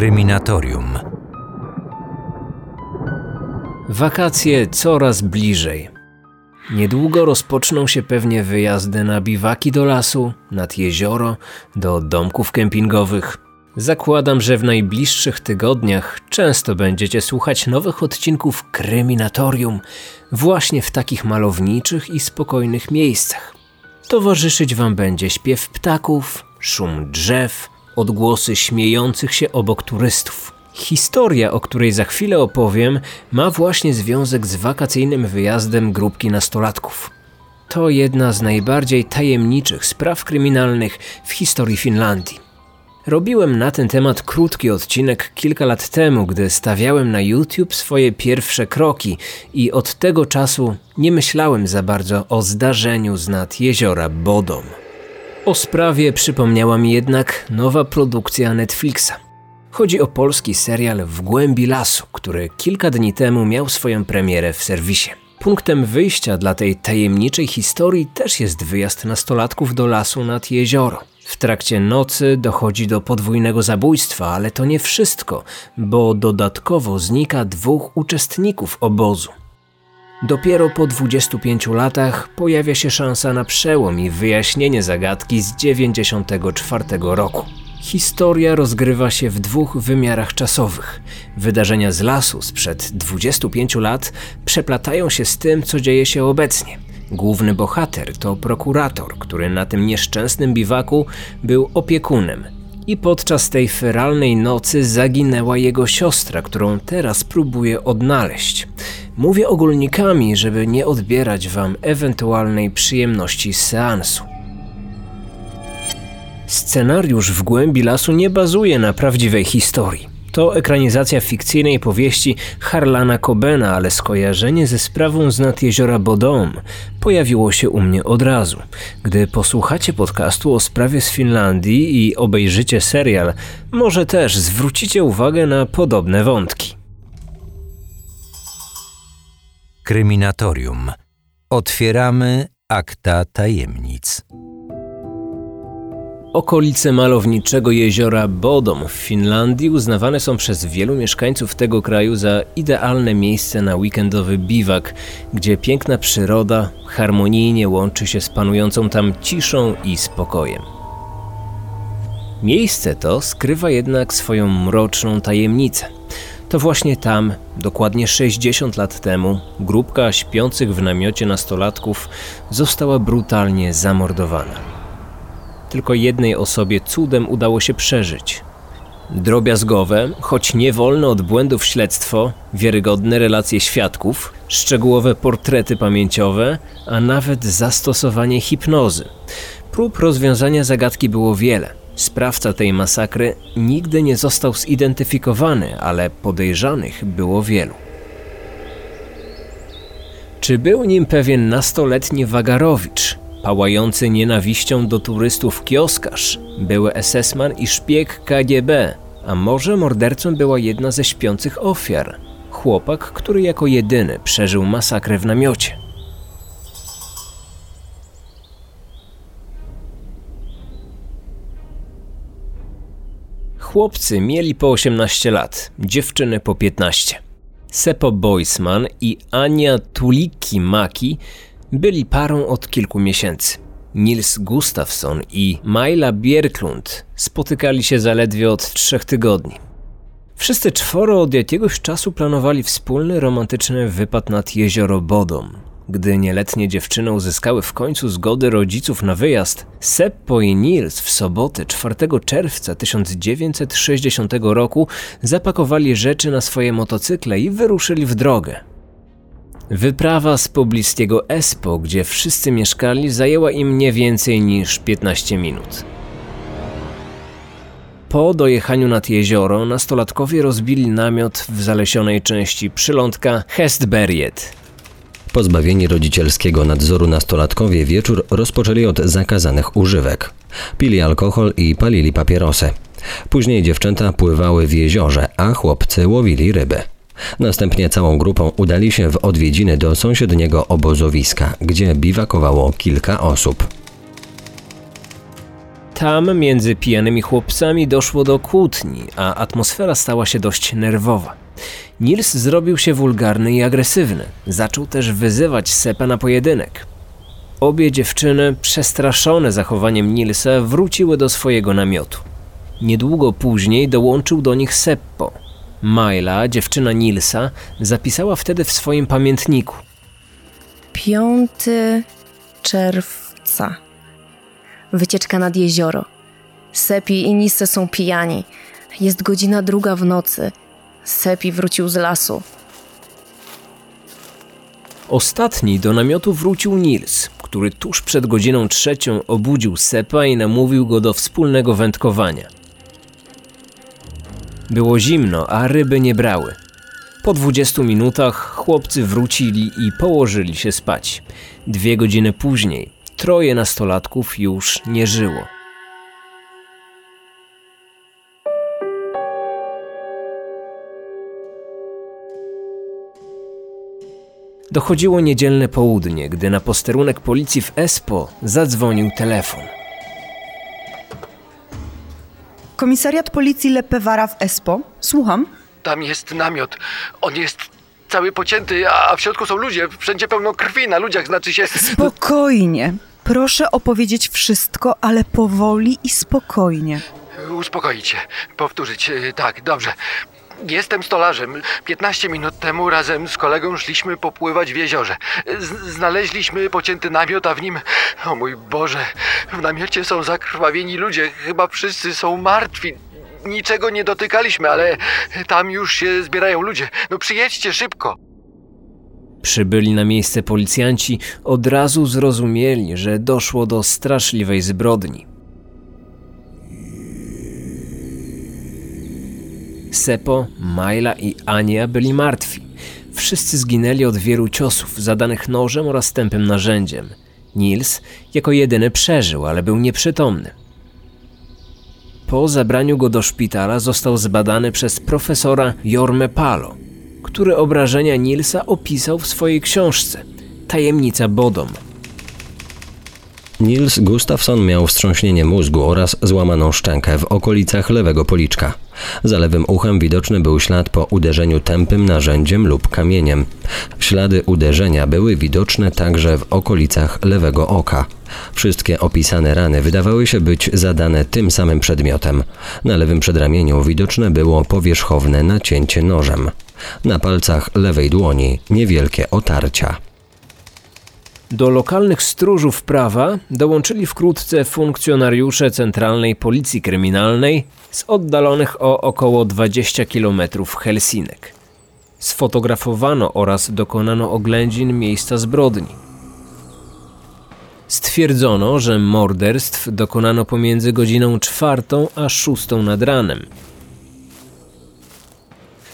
Kryminatorium. Wakacje coraz bliżej. Niedługo rozpoczną się pewnie wyjazdy na biwaki do lasu, nad jezioro, do domków kempingowych. Zakładam, że w najbliższych tygodniach często będziecie słuchać nowych odcinków Kryminatorium właśnie w takich malowniczych i spokojnych miejscach. Towarzyszyć Wam będzie śpiew ptaków, szum drzew, odgłosy śmiejących się obok turystów. Historia, o której za chwilę opowiem, ma właśnie związek z wakacyjnym wyjazdem grupki nastolatków. To jedna z najbardziej tajemniczych spraw kryminalnych w historii Finlandii. Robiłem na ten temat krótki odcinek kilka lat temu, gdy stawiałem na YouTube swoje pierwsze kroki i od tego czasu nie myślałem za bardzo o zdarzeniu z nad jeziora Bodom. O sprawie przypomniała mi jednak nowa produkcja Netflixa. Chodzi o polski serial W głębi lasu, który kilka dni temu miał swoją premierę w serwisie. Punktem wyjścia dla tej tajemniczej historii też jest wyjazd nastolatków do lasu nad jezioro. W trakcie nocy dochodzi do podwójnego zabójstwa, ale to nie wszystko, bo dodatkowo znika dwóch uczestników obozu. Dopiero po 25 latach pojawia się szansa na przełom i wyjaśnienie zagadki z 94 roku. Historia rozgrywa się w dwóch wymiarach czasowych. Wydarzenia z lasu sprzed 25 lat przeplatają się z tym, co dzieje się obecnie. Główny bohater to prokurator, który na tym nieszczęsnym biwaku był opiekunem. I podczas tej feralnej nocy zaginęła jego siostra, którą teraz próbuje odnaleźć. Mówię ogólnikami, żeby nie odbierać wam ewentualnej przyjemności z seansu. Scenariusz w głębi lasu nie bazuje na prawdziwej historii. To ekranizacja fikcyjnej powieści Harlana Cobena, ale skojarzenie ze sprawą z nad jeziora Bodom pojawiło się u mnie od razu. Gdy posłuchacie podcastu o sprawie z Finlandii i obejrzycie serial, może też zwrócicie uwagę na podobne wątki. Kryminatorium. Otwieramy akta tajemnic. Okolice malowniczego jeziora Bodom w Finlandii uznawane są przez wielu mieszkańców tego kraju za idealne miejsce na weekendowy biwak, gdzie piękna przyroda harmonijnie łączy się z panującą tam ciszą i spokojem. Miejsce to skrywa jednak swoją mroczną tajemnicę. To właśnie tam, dokładnie 60 lat temu, grupka śpiących w namiocie nastolatków została brutalnie zamordowana tylko jednej osobie cudem udało się przeżyć. Drobiazgowe, choć nie wolne od błędów śledztwo, wiarygodne relacje świadków, szczegółowe portrety pamięciowe, a nawet zastosowanie hipnozy. Prób rozwiązania zagadki było wiele. Sprawca tej masakry nigdy nie został zidentyfikowany, ale podejrzanych było wielu. Czy był nim pewien nastoletni Wagarowicz, Pałający nienawiścią do turystów kioskarz, były SS-man i szpieg KGB, a może mordercą była jedna ze śpiących ofiar. Chłopak, który jako jedyny przeżył masakrę w namiocie. Chłopcy mieli po 18 lat, dziewczyny po 15. Sepo Boisman i Ania Tuliki-Maki byli parą od kilku miesięcy. Nils Gustafsson i Maila Bjerklund spotykali się zaledwie od trzech tygodni. Wszyscy czworo od jakiegoś czasu planowali wspólny romantyczny wypad nad jezioro Bodom. Gdy nieletnie dziewczyny uzyskały w końcu zgody rodziców na wyjazd, Seppo i Nils w sobotę 4 czerwca 1960 roku zapakowali rzeczy na swoje motocykle i wyruszyli w drogę. Wyprawa z pobliskiego Espo, gdzie wszyscy mieszkali, zajęła im nie więcej niż 15 minut. Po dojechaniu nad jezioro nastolatkowie rozbili namiot w zalesionej części przylądka Hestberget. Pozbawieni rodzicielskiego nadzoru nastolatkowie wieczór rozpoczęli od zakazanych używek. Pili alkohol i palili papierosy. Później dziewczęta pływały w jeziorze, a chłopcy łowili ryby. Następnie całą grupą udali się w odwiedziny do sąsiedniego obozowiska, gdzie biwakowało kilka osób. Tam między pijanymi chłopcami doszło do kłótni, a atmosfera stała się dość nerwowa. Nils zrobił się wulgarny i agresywny. Zaczął też wyzywać Sepa na pojedynek. Obie dziewczyny, przestraszone zachowaniem Nilsa, wróciły do swojego namiotu. Niedługo później dołączył do nich Seppo. Majla, dziewczyna Nilsa, zapisała wtedy w swoim pamiętniku. 5 czerwca. Wycieczka nad jezioro. Sepi i Nisse są pijani. Jest godzina druga w nocy. Sepi wrócił z lasu. Ostatni do namiotu wrócił Nils, który tuż przed godziną trzecią obudził Sepa i namówił go do wspólnego wędkowania. Było zimno, a ryby nie brały. Po 20 minutach chłopcy wrócili i położyli się spać. Dwie godziny później troje nastolatków już nie żyło. Dochodziło niedzielne południe, gdy na posterunek policji w Espo zadzwonił telefon. Komisariat policji Lepewara w Espo. Słucham. Tam jest namiot. On jest cały pocięty, a w środku są ludzie. Wszędzie pełno krwi na ludziach, znaczy się... Spokojnie. Proszę opowiedzieć wszystko, ale powoli i spokojnie. Uspokoić się. Powtórzyć. Y, Tak, dobrze. Jestem stolarzem. 15 minut temu razem z kolegą szliśmy popływać w jeziorze. Z znaleźliśmy pocięty namiot, a w nim... O mój Boże, w namiocie są zakrwawieni ludzie. Chyba wszyscy są martwi. Niczego nie dotykaliśmy, ale tam już się zbierają ludzie. No przyjedźcie szybko. Przybyli na miejsce policjanci od razu zrozumieli, że doszło do straszliwej zbrodni. Sepo, Majla i Ania byli martwi. Wszyscy zginęli od wielu ciosów zadanych nożem oraz tępym narzędziem. Nils jako jedyny przeżył, ale był nieprzytomny. Po zabraniu go do szpitala został zbadany przez profesora Jorme Palo, który obrażenia Nilsa opisał w swojej książce Tajemnica Bodom. Nils Gustafsson miał wstrząśnienie mózgu oraz złamaną szczękę w okolicach lewego policzka. Za lewym uchem widoczny był ślad po uderzeniu tępym narzędziem lub kamieniem. Ślady uderzenia były widoczne także w okolicach lewego oka. Wszystkie opisane rany wydawały się być zadane tym samym przedmiotem. Na lewym przedramieniu widoczne było powierzchowne nacięcie nożem. Na palcach lewej dłoni niewielkie otarcia. Do lokalnych stróżów prawa dołączyli wkrótce funkcjonariusze Centralnej Policji Kryminalnej z oddalonych o około 20 km Helsinek. Sfotografowano oraz dokonano oględzin miejsca zbrodni. Stwierdzono, że morderstw dokonano pomiędzy godziną czwartą a szóstą nad ranem.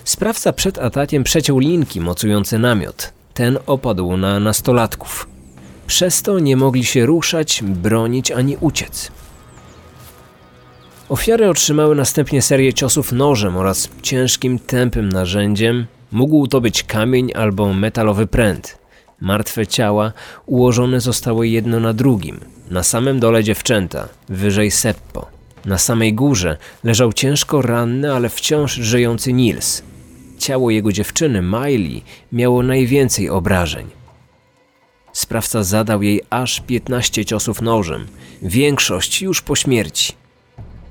Sprawca przed atakiem przeciął linki mocujące namiot. Ten opadł na nastolatków. Przez to nie mogli się ruszać, bronić ani uciec. Ofiary otrzymały następnie serię ciosów nożem oraz ciężkim, tępym narzędziem. Mógł to być kamień albo metalowy pręt. Martwe ciała ułożone zostały jedno na drugim. Na samym dole dziewczęta, wyżej Seppo. Na samej górze leżał ciężko ranny, ale wciąż żyjący Nils. Ciało jego dziewczyny, Miley, miało najwięcej obrażeń. Sprawca zadał jej aż 15 ciosów nożem, większość już po śmierci.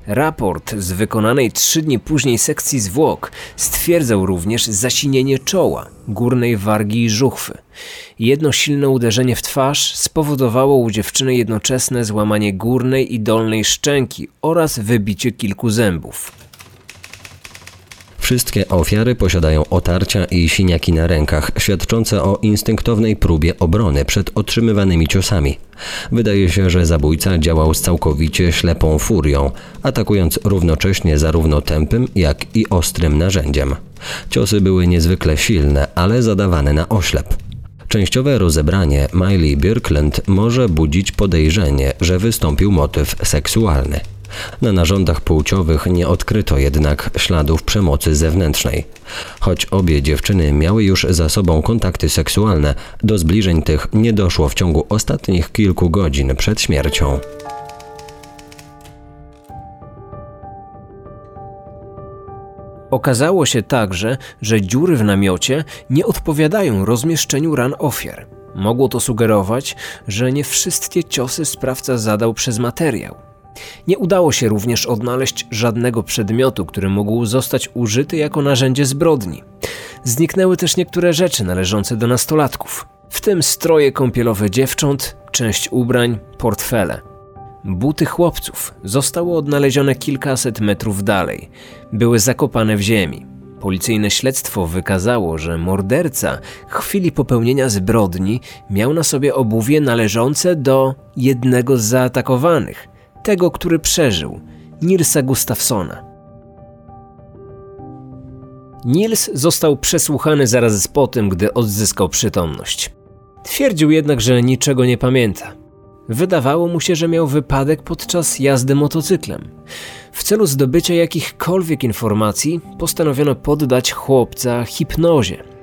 Raport z wykonanej trzy dni później sekcji zwłok stwierdzał również zasinienie czoła, górnej wargi i żuchwy. Jedno silne uderzenie w twarz spowodowało u dziewczyny jednoczesne złamanie górnej i dolnej szczęki oraz wybicie kilku zębów. Wszystkie ofiary posiadają otarcia i siniaki na rękach, świadczące o instynktownej próbie obrony przed otrzymywanymi ciosami. Wydaje się, że zabójca działał z całkowicie ślepą furią, atakując równocześnie zarówno tępym, jak i ostrym narzędziem. Ciosy były niezwykle silne, ale zadawane na oślep. Częściowe rozebranie Miley Birkland może budzić podejrzenie, że wystąpił motyw seksualny. Na narządach płciowych nie odkryto jednak śladów przemocy zewnętrznej. Choć obie dziewczyny miały już za sobą kontakty seksualne, do zbliżeń tych nie doszło w ciągu ostatnich kilku godzin przed śmiercią. Okazało się także, że dziury w namiocie nie odpowiadają rozmieszczeniu ran ofiar. Mogło to sugerować, że nie wszystkie ciosy sprawca zadał przez materiał, nie udało się również odnaleźć żadnego przedmiotu, który mógł zostać użyty jako narzędzie zbrodni. Zniknęły też niektóre rzeczy należące do nastolatków, w tym stroje kąpielowe dziewcząt, część ubrań, portfele. Buty chłopców zostały odnalezione kilkaset metrów dalej. Były zakopane w ziemi. Policyjne śledztwo wykazało, że morderca w chwili popełnienia zbrodni miał na sobie obuwie należące do jednego z zaatakowanych, tego, który przeżył, Nilsa Gustafsona. Nils został przesłuchany zaraz po tym, gdy odzyskał przytomność. Twierdził jednak, że niczego nie pamięta. Wydawało mu się, że miał wypadek podczas jazdy motocyklem. W celu zdobycia jakichkolwiek informacji postanowiono poddać chłopca hipnozie.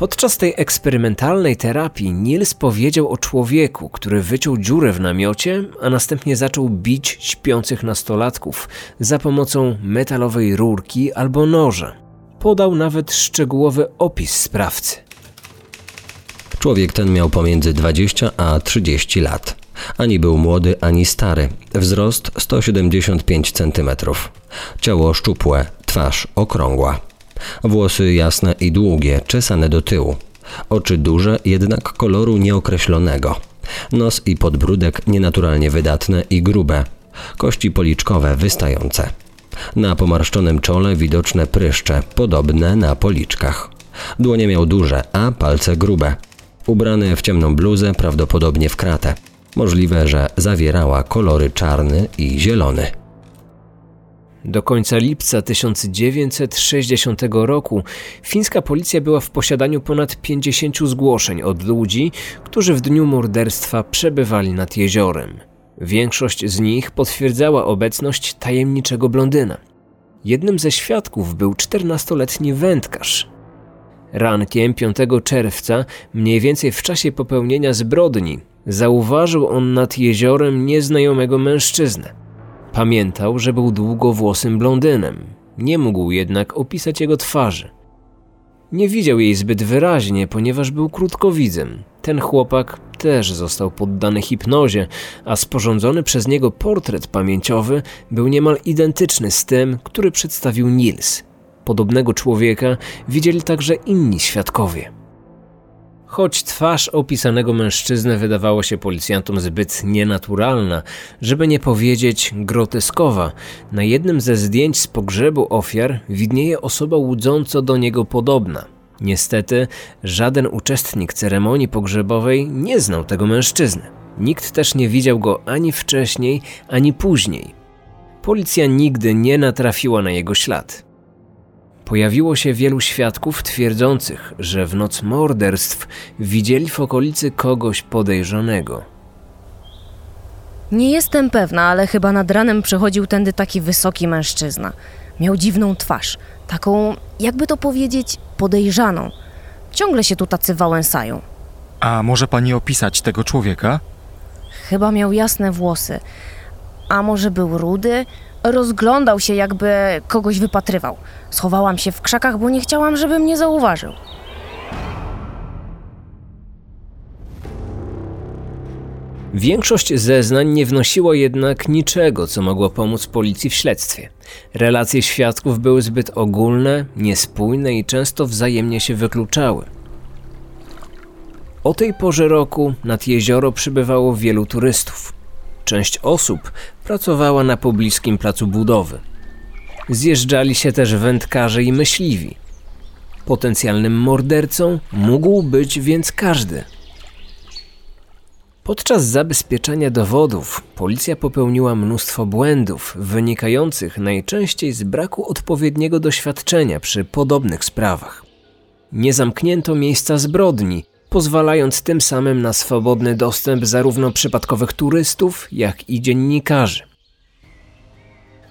Podczas tej eksperymentalnej terapii Niels powiedział o człowieku, który wyciął dziurę w namiocie, a następnie zaczął bić śpiących nastolatków za pomocą metalowej rurki albo noża. Podał nawet szczegółowy opis sprawcy. Człowiek ten miał pomiędzy 20 a 30 lat. Ani był młody, ani stary. Wzrost 175 cm. Ciało szczupłe, twarz okrągła. Włosy jasne i długie, czesane do tyłu. Oczy duże, jednak koloru nieokreślonego. Nos i podbródek nienaturalnie wydatne i grube. Kości policzkowe wystające. Na pomarszczonym czole widoczne pryszcze, podobne na policzkach. Dłonie miał duże, a palce grube. Ubrany w ciemną bluzę, prawdopodobnie w kratę. Możliwe, że zawierała kolory czarny i zielony. Do końca lipca 1960 roku fińska policja była w posiadaniu ponad 50 zgłoszeń od ludzi, którzy w dniu morderstwa przebywali nad jeziorem. Większość z nich potwierdzała obecność tajemniczego blondyna. Jednym ze świadków był 14-letni wędkarz. Rankiem 5 czerwca, mniej więcej w czasie popełnienia zbrodni, zauważył on nad jeziorem nieznajomego mężczyznę. Pamiętał, że był długowłosym blondynem, nie mógł jednak opisać jego twarzy. Nie widział jej zbyt wyraźnie, ponieważ był krótkowidzem. Ten chłopak też został poddany hipnozie, a sporządzony przez niego portret pamięciowy był niemal identyczny z tym, który przedstawił Nils. Podobnego człowieka widzieli także inni świadkowie. Choć twarz opisanego mężczyzny wydawała się policjantom zbyt nienaturalna, żeby nie powiedzieć groteskowa, na jednym ze zdjęć z pogrzebu ofiar widnieje osoba łudząco do niego podobna. Niestety, żaden uczestnik ceremonii pogrzebowej nie znał tego mężczyzny. Nikt też nie widział go ani wcześniej, ani później. Policja nigdy nie natrafiła na jego ślad. Pojawiło się wielu świadków twierdzących, że w noc morderstw widzieli w okolicy kogoś podejrzanego. Nie jestem pewna, ale chyba nad ranem przechodził tędy taki wysoki mężczyzna. Miał dziwną twarz, taką, jakby to powiedzieć, podejrzaną. Ciągle się tu tacy wałęsają. A może pani opisać tego człowieka? Chyba miał jasne włosy. A może był rudy? Rozglądał się, jakby kogoś wypatrywał. Schowałam się w krzakach, bo nie chciałam, żeby mnie zauważył. Większość zeznań nie wnosiło jednak niczego, co mogło pomóc policji w śledztwie. Relacje świadków były zbyt ogólne, niespójne i często wzajemnie się wykluczały. O tej porze roku nad jezioro przybywało wielu turystów. Część osób pracowała na pobliskim placu budowy. Zjeżdżali się też wędkarze i myśliwi. Potencjalnym mordercą mógł być więc każdy. Podczas zabezpieczania dowodów policja popełniła mnóstwo błędów, wynikających najczęściej z braku odpowiedniego doświadczenia przy podobnych sprawach. Nie zamknięto miejsca zbrodni, pozwalając tym samym na swobodny dostęp zarówno przypadkowych turystów, jak i dziennikarzy.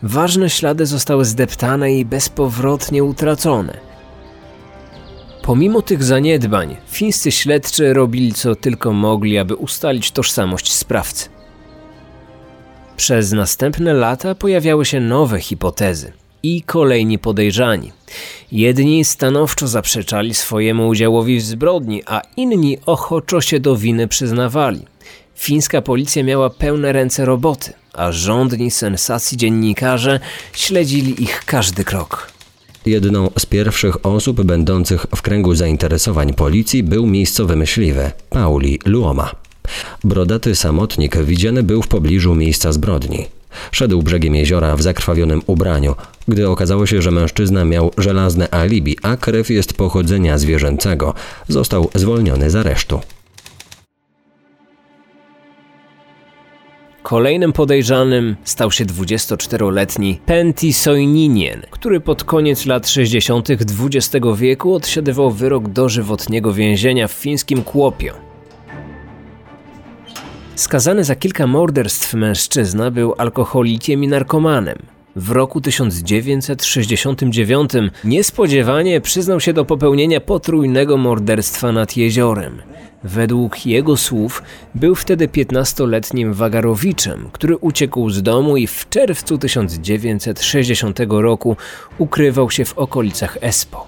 Ważne ślady zostały zdeptane i bezpowrotnie utracone. Pomimo tych zaniedbań, fińscy śledczy robili co tylko mogli, aby ustalić tożsamość sprawcy. Przez następne lata pojawiały się nowe hipotezy. I kolejni podejrzani. Jedni stanowczo zaprzeczali swojemu udziałowi w zbrodni, a inni ochoczo się do winy przyznawali. Fińska policja miała pełne ręce roboty, a rządni sensacji dziennikarze śledzili ich każdy krok. Jedną z pierwszych osób będących w kręgu zainteresowań policji był miejscowy myśliwy Pauli Luoma. Brodaty samotnik widziany był w pobliżu miejsca zbrodni. Szedł brzegiem jeziora w zakrwawionym ubraniu, gdy okazało się, że mężczyzna miał żelazne alibi, a krew jest pochodzenia zwierzęcego, został zwolniony z aresztu. Kolejnym podejrzanym stał się 24-letni Pentti Soininien, który pod koniec lat 60. XX wieku odsiadywał wyrok dożywotniego więzienia w fińskim Kłopio. Skazany za kilka morderstw mężczyzna był alkoholikiem i narkomanem. W roku 1969 niespodziewanie przyznał się do popełnienia potrójnego morderstwa nad jeziorem. Według jego słów był wtedy 15-letnim wagarowiczem, który uciekł z domu i w czerwcu 1960 roku ukrywał się w okolicach Espo.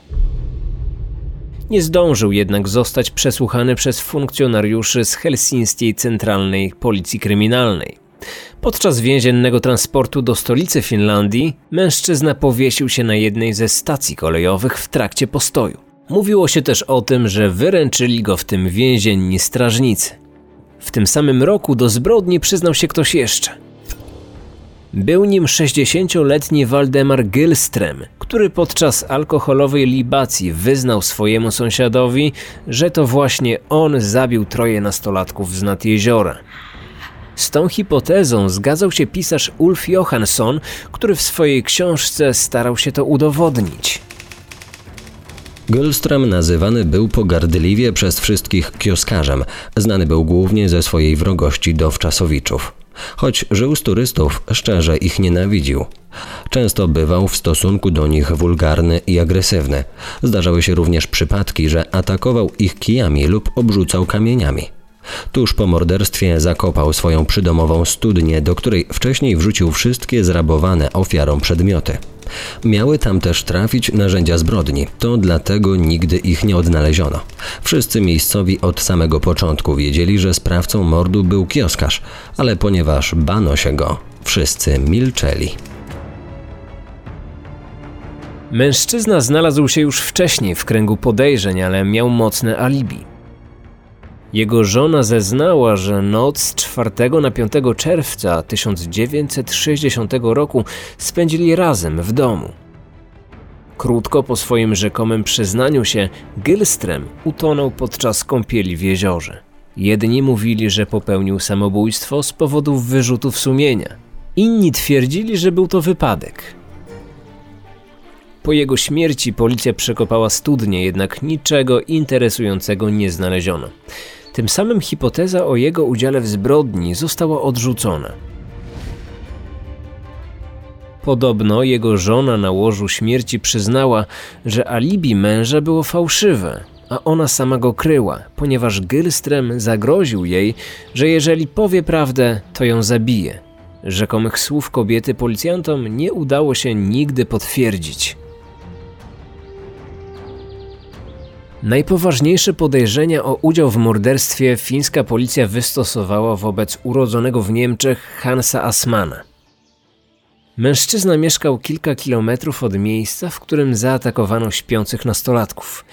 Nie zdążył jednak zostać przesłuchany przez funkcjonariuszy z helsińskiej Centralnej Policji Kryminalnej. Podczas więziennego transportu do stolicy Finlandii mężczyzna powiesił się na jednej ze stacji kolejowych w trakcie postoju. Mówiło się też o tym, że wyręczyli go w tym więzienni strażnicy. W tym samym roku do zbrodni przyznał się ktoś jeszcze. Był nim 60-letni Waldemar Gilstrem, który podczas alkoholowej libacji wyznał swojemu sąsiadowi, że to właśnie on zabił troje nastolatków z nad jeziora. Z tą hipotezą zgadzał się pisarz Ulf Johansson, który w swojej książce starał się to udowodnić. Gullström nazywany był pogardliwie przez wszystkich kioskarzem. Znany był głównie ze swojej wrogości do wczasowiczów. Choć żył z turystów, szczerze ich nienawidził. Często bywał w stosunku do nich wulgarny i agresywny. Zdarzały się również przypadki, że atakował ich kijami lub obrzucał kamieniami. Tuż po morderstwie zakopał swoją przydomową studnię, do której wcześniej wrzucił wszystkie zrabowane ofiarą przedmioty. Miały tam też trafić narzędzia zbrodni, to dlatego nigdy ich nie odnaleziono. Wszyscy miejscowi od samego początku wiedzieli, że sprawcą mordu był kioskarz, ale ponieważ bano się go, wszyscy milczeli. Mężczyzna znalazł się już wcześniej w kręgu podejrzeń, ale miał mocne alibi. Jego żona zeznała, że noc z 4 na 5 czerwca 1960 roku spędzili razem w domu. Krótko po swoim rzekomym przyznaniu się, Gilstrem utonął podczas kąpieli w jeziorze. Jedni mówili, że popełnił samobójstwo z powodów wyrzutów sumienia. Inni twierdzili, że był to wypadek. Po jego śmierci policja przekopała studnię, jednak niczego interesującego nie znaleziono. Tym samym hipoteza o jego udziale w zbrodni została odrzucona. Podobno jego żona na łożu śmierci przyznała, że alibi męża było fałszywe, a ona sama go kryła, ponieważ Gilstrem zagroził jej, że jeżeli powie prawdę, to ją zabije. Rzekomych słów kobiety policjantom nie udało się nigdy potwierdzić. Najpoważniejsze podejrzenia o udział w morderstwie fińska policja wystosowała wobec urodzonego w Niemczech Hansa Asmana. Mężczyzna mieszkał kilka kilometrów od miejsca, w którym zaatakowano śpiących nastolatków.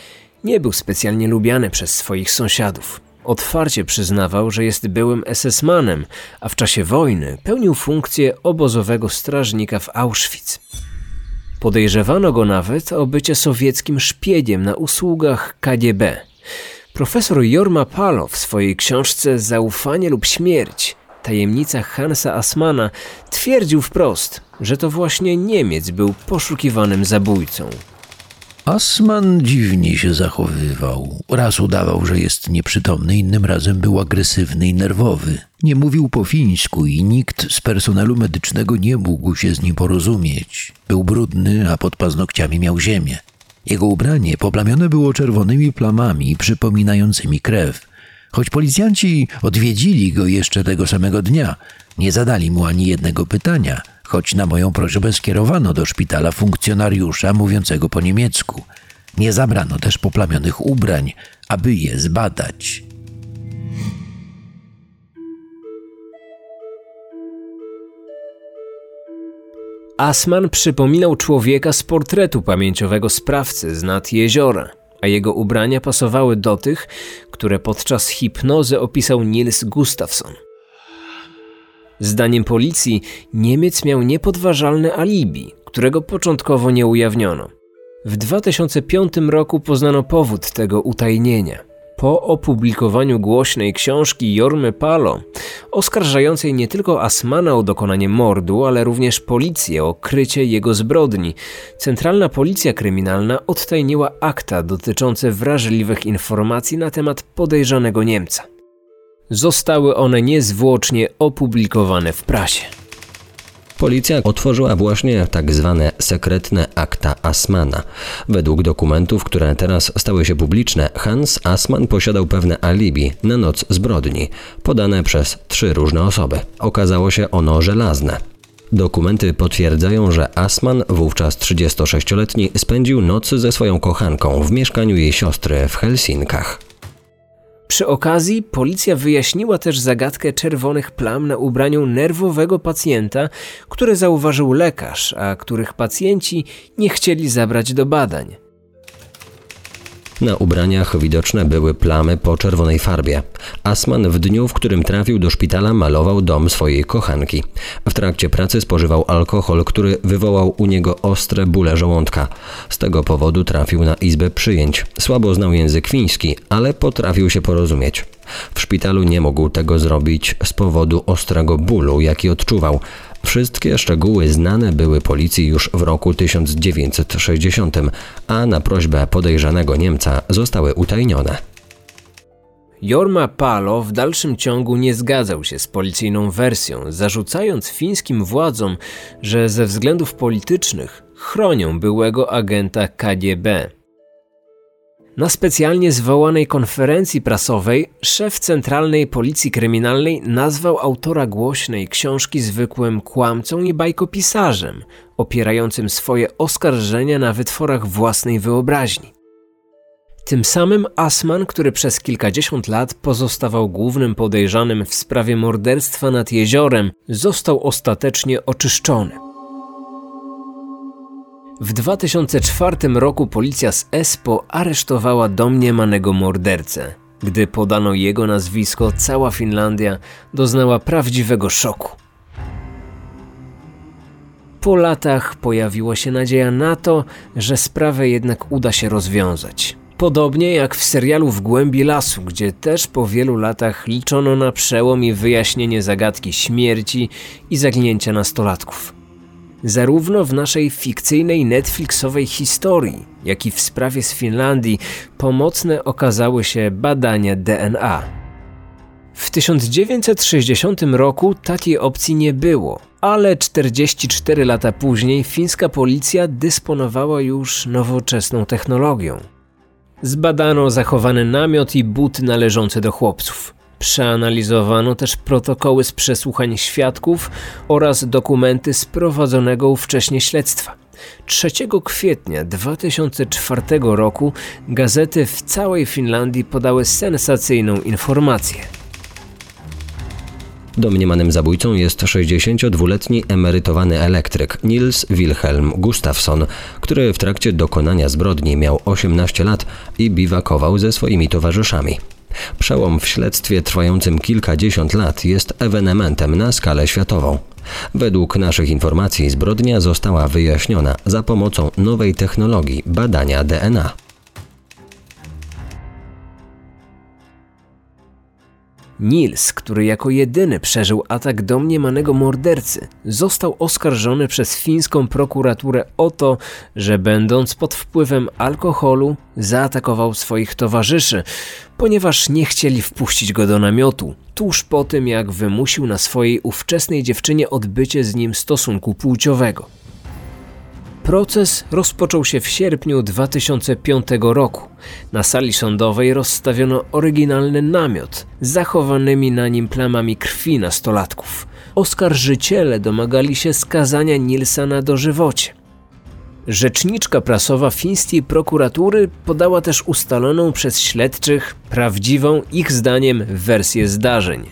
Nie był specjalnie lubiany przez swoich sąsiadów. Otwarcie przyznawał, że jest byłym SS-manem, a w czasie wojny pełnił funkcję obozowego strażnika w Auschwitz. Podejrzewano go nawet o bycie sowieckim szpiegiem na usługach KGB. Profesor Jorma Palo w swojej książce Zaufanie lub śmierć tajemnica Hansa Asmana twierdził wprost, że to właśnie Niemiec był poszukiwanym zabójcą. Asman dziwnie się zachowywał. Raz udawał, że jest nieprzytomny, innym razem był agresywny i nerwowy. Nie mówił po fińsku i nikt z personelu medycznego nie mógł się z nim porozumieć. Był brudny, a pod paznokciami miał ziemię. Jego ubranie poplamione było czerwonymi plamami przypominającymi krew. Choć policjanci odwiedzili go jeszcze tego samego dnia, nie zadali mu ani jednego pytania, choć na moją prośbę skierowano do szpitala funkcjonariusza mówiącego po niemiecku. Nie zabrano też poplamionych ubrań, aby je zbadać. Asman przypominał człowieka z portretu pamięciowego sprawcy z nad jeziora, a jego ubrania pasowały do tych, które podczas hipnozy opisał Niels Gustafsson. Zdaniem policji Niemiec miał niepodważalne alibi, którego początkowo nie ujawniono. W 2005 roku poznano powód tego utajnienia. Po opublikowaniu głośnej książki Jormy Palo, oskarżającej nie tylko Asmana o dokonanie mordu, ale również policję o krycie jego zbrodni, Centralna Policja Kryminalna odtajniła akta dotyczące wrażliwych informacji na temat podejrzanego Niemca. Zostały one niezwłocznie opublikowane w prasie. Policja otworzyła właśnie tak zwane sekretne akta Asmana. Według dokumentów, które teraz stały się publiczne, Hans Asman posiadał pewne alibi na noc zbrodni, podane przez trzy różne osoby. Okazało się ono żelazne. Dokumenty potwierdzają, że Asman, wówczas 36-letni, spędził noc ze swoją kochanką w mieszkaniu jej siostry w Helsinkach. Przy okazji policja wyjaśniła też zagadkę czerwonych plam na ubraniu nerwowego pacjenta, które zauważył lekarz, a których pacjenci nie chcieli zabrać do badań. Na ubraniach widoczne były plamy po czerwonej farbie. Asman w dniu, w którym trafił do szpitala, malował dom swojej kochanki. W trakcie pracy spożywał alkohol, który wywołał u niego ostre bóle żołądka. Z tego powodu trafił na izbę przyjęć. Słabo znał język fiński, ale potrafił się porozumieć. W szpitalu nie mógł tego zrobić z powodu ostrego bólu, jaki odczuwał. Wszystkie szczegóły znane były policji już w roku 1960, a na prośbę podejrzanego Niemca zostały utajnione. Jorma Palo w dalszym ciągu nie zgadzał się z policyjną wersją, zarzucając fińskim władzom, że ze względów politycznych chronią byłego agenta KGB. Na specjalnie zwołanej konferencji prasowej szef Centralnej Policji Kryminalnej nazwał autora głośnej książki zwykłym kłamcą i bajkopisarzem, opierającym swoje oskarżenia na wytworach własnej wyobraźni. Tym samym Asman, który przez kilkadziesiąt lat pozostawał głównym podejrzanym w sprawie morderstwa nad jeziorem, został ostatecznie oczyszczony. W 2004 roku policja z Espo aresztowała domniemanego mordercę. Gdy podano jego nazwisko, cała Finlandia doznała prawdziwego szoku. Po latach pojawiła się nadzieja na to, że sprawę jednak uda się rozwiązać. Podobnie jak w serialu W głębi lasu, gdzie też po wielu latach liczono na przełom i wyjaśnienie zagadki śmierci i zaginięcia nastolatków. Zarówno w naszej fikcyjnej Netflixowej historii, jak i w sprawie z Finlandii pomocne okazały się badania DNA. W 1960 roku takiej opcji nie było, ale 44 lata później fińska policja dysponowała już nowoczesną technologią. Zbadano zachowany namiot i buty należące do chłopców. Przeanalizowano też protokoły z przesłuchań świadków oraz dokumenty z prowadzonego wcześniej śledztwa. 3 kwietnia 2004 roku gazety w całej Finlandii podały sensacyjną informację. Domniemanym zabójcą jest 62-letni emerytowany elektryk Nils Wilhelm Gustafsson, który w trakcie dokonania zbrodni miał 18 lat i biwakował ze swoimi towarzyszami. Przełom w śledztwie trwającym kilkadziesiąt lat jest ewenementem na skalę światową. Według naszych informacji zbrodnia została wyjaśniona za pomocą nowej technologii badania DNA. Nils, który jako jedyny przeżył atak domniemanego mordercy, został oskarżony przez fińską prokuraturę o to, że będąc pod wpływem alkoholu zaatakował swoich towarzyszy, ponieważ nie chcieli wpuścić go do namiotu, tuż po tym jak wymusił na swojej ówczesnej dziewczynie odbycie z nim stosunku płciowego. Proces rozpoczął się w sierpniu 2005 roku. Na sali sądowej rozstawiono oryginalny namiot z zachowanymi na nim plamami krwi nastolatków. oskarżyciele domagali się skazania Nilsa na dożywocie. Rzeczniczka prasowa fińskiej prokuratury podała też ustaloną przez śledczych prawdziwą, ich zdaniem, wersję zdarzeń.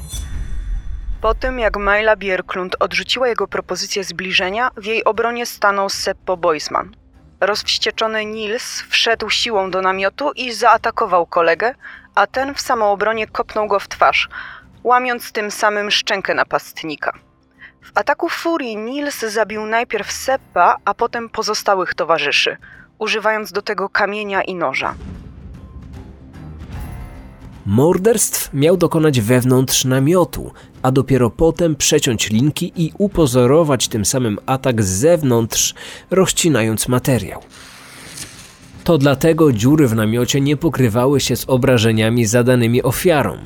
Po tym, jak Majla Bierklund odrzuciła jego propozycję zbliżenia, w jej obronie stanął Seppo Boisman. Rozwścieczony Nils wszedł siłą do namiotu i zaatakował kolegę, a ten w samoobronie kopnął go w twarz, łamiąc tym samym szczękę napastnika. W ataku furii Nils zabił najpierw Seppa, a potem pozostałych towarzyszy, używając do tego kamienia i noża. Morderstw miał dokonać wewnątrz namiotu, a dopiero potem przeciąć linki i upozorować tym samym atak z zewnątrz, rozcinając materiał. To dlatego dziury w namiocie nie pokrywały się z obrażeniami zadanymi ofiarom.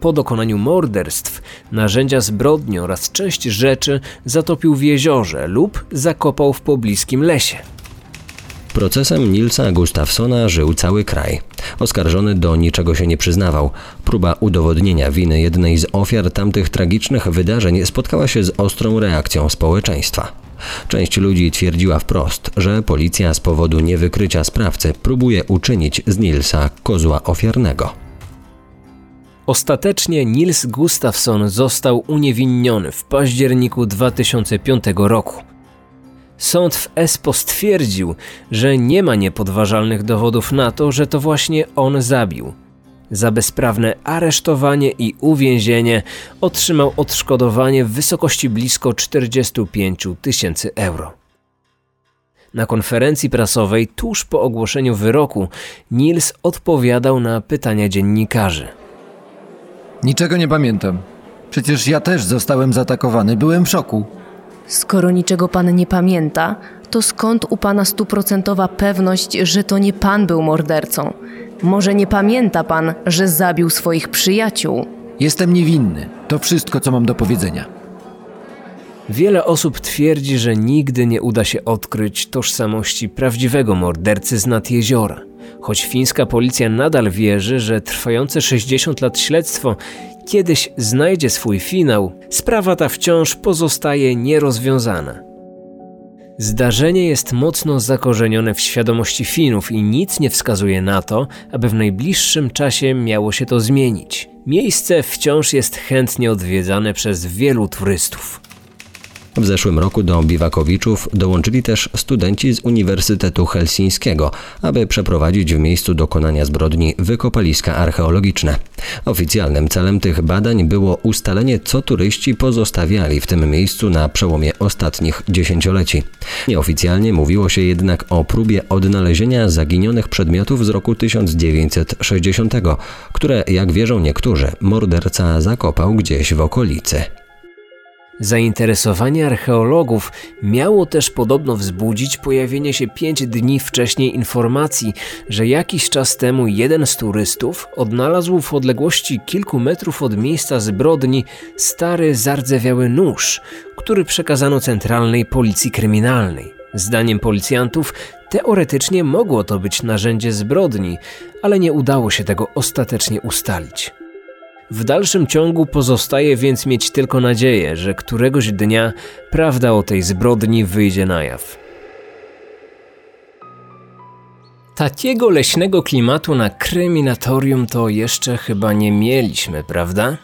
Po dokonaniu morderstw narzędzia zbrodni oraz część rzeczy zatopił w jeziorze lub zakopał w pobliskim lesie. Procesem Nilsa Gustafsona żył cały kraj. Oskarżony do niczego się nie przyznawał. Próba udowodnienia winy jednej z ofiar tamtych tragicznych wydarzeń spotkała się z ostrą reakcją społeczeństwa. Część ludzi twierdziła wprost, że policja z powodu niewykrycia sprawcy próbuje uczynić z Nilsa kozła ofiarnego. Ostatecznie Nils Gustafsson został uniewinniony w październiku 2005 roku. Sąd w Espo stwierdził, że nie ma niepodważalnych dowodów na to, że to właśnie on zabił. Za bezprawne aresztowanie i uwięzienie otrzymał odszkodowanie w wysokości blisko 45 tysięcy euro. Na konferencji prasowej tuż po ogłoszeniu wyroku Nils odpowiadał na pytania dziennikarzy. Niczego nie pamiętam. Przecież ja też zostałem zaatakowany, byłem w szoku. Skoro niczego pan nie pamięta, to skąd u pana stuprocentowa pewność, że to nie pan był mordercą? Może nie pamięta pan, że zabił swoich przyjaciół? Jestem niewinny. To wszystko, co mam do powiedzenia. Wiele osób twierdzi, że nigdy nie uda się odkryć tożsamości prawdziwego mordercy z nad jeziora. Choć fińska policja nadal wierzy, że trwające 60 lat śledztwo kiedyś znajdzie swój finał, sprawa ta wciąż pozostaje nierozwiązana. Zdarzenie jest mocno zakorzenione w świadomości Finów i nic nie wskazuje na to, aby w najbliższym czasie miało się to zmienić. Miejsce wciąż jest chętnie odwiedzane przez wielu turystów. W zeszłym roku do Biwakowiczów dołączyli też studenci z Uniwersytetu Helsińskiego, aby przeprowadzić w miejscu dokonania zbrodni wykopaliska archeologiczne. Oficjalnym celem tych badań było ustalenie, co turyści pozostawiali w tym miejscu na przełomie ostatnich dziesięcioleci. Nieoficjalnie mówiło się jednak o próbie odnalezienia zaginionych przedmiotów z roku 1960, które, jak wierzą niektórzy, morderca zakopał gdzieś w okolicy. Zainteresowanie archeologów miało też podobno wzbudzić pojawienie się pięć dni wcześniej informacji, że jakiś czas temu jeden z turystów odnalazł w odległości kilku metrów od miejsca zbrodni stary, zardzewiały nóż, który przekazano centralnej policji kryminalnej. Zdaniem policjantów teoretycznie mogło to być narzędzie zbrodni, ale nie udało się tego ostatecznie ustalić. W dalszym ciągu pozostaje więc mieć tylko nadzieję, że któregoś dnia prawda o tej zbrodni wyjdzie na jaw. Takiego leśnego klimatu na kryminatorium to jeszcze chyba nie mieliśmy, prawda?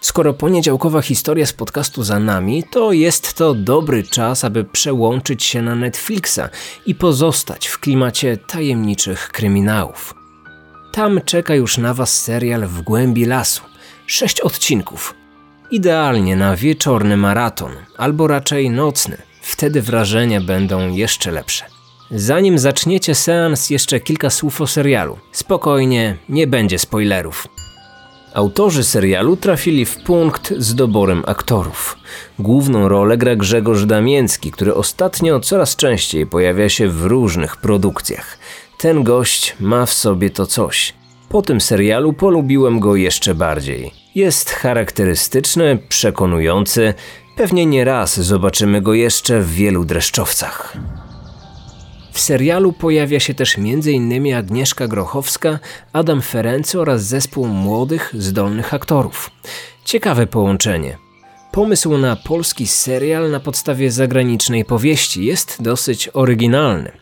Skoro poniedziałkowa historia z podcastu za nami, to jest to dobry czas, aby przełączyć się na Netflixa i pozostać w klimacie tajemniczych kryminałów. Tam czeka już na Was serial W głębi lasu sześć odcinków. Idealnie na wieczorny maraton, albo raczej nocny. Wtedy wrażenia będą jeszcze lepsze. Zanim zaczniecie seans, jeszcze kilka słów o serialu. Spokojnie, nie będzie spoilerów. Autorzy serialu trafili w punkt z doborem aktorów. Główną rolę gra Grzegorz Damięcki, który ostatnio coraz częściej pojawia się w różnych produkcjach. Ten gość ma w sobie to coś. Po tym serialu polubiłem go jeszcze bardziej. Jest charakterystyczny, przekonujący, pewnie nie raz zobaczymy go jeszcze w wielu dreszczowcach. W serialu pojawia się też m.in. Agnieszka Grochowska, Adam Ferency oraz zespół młodych, zdolnych aktorów. Ciekawe połączenie. Pomysł na polski serial na podstawie zagranicznej powieści jest dosyć oryginalny.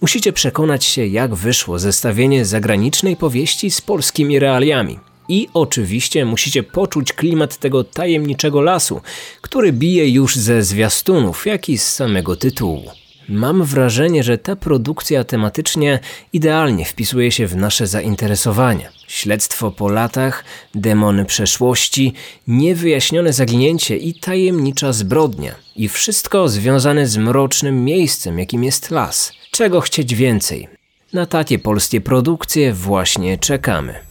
Musicie przekonać się, jak wyszło zestawienie zagranicznej powieści z polskimi realiami. I oczywiście musicie poczuć klimat tego tajemniczego lasu, który bije już ze zwiastunów, jak i z samego tytułu. Mam wrażenie, że ta produkcja tematycznie idealnie wpisuje się w nasze zainteresowania. Śledztwo po latach, demony przeszłości, niewyjaśnione zaginięcie i tajemnicza zbrodnia. I wszystko związane z mrocznym miejscem, jakim jest las. Czego chcieć więcej? Na takie polskie produkcje właśnie czekamy.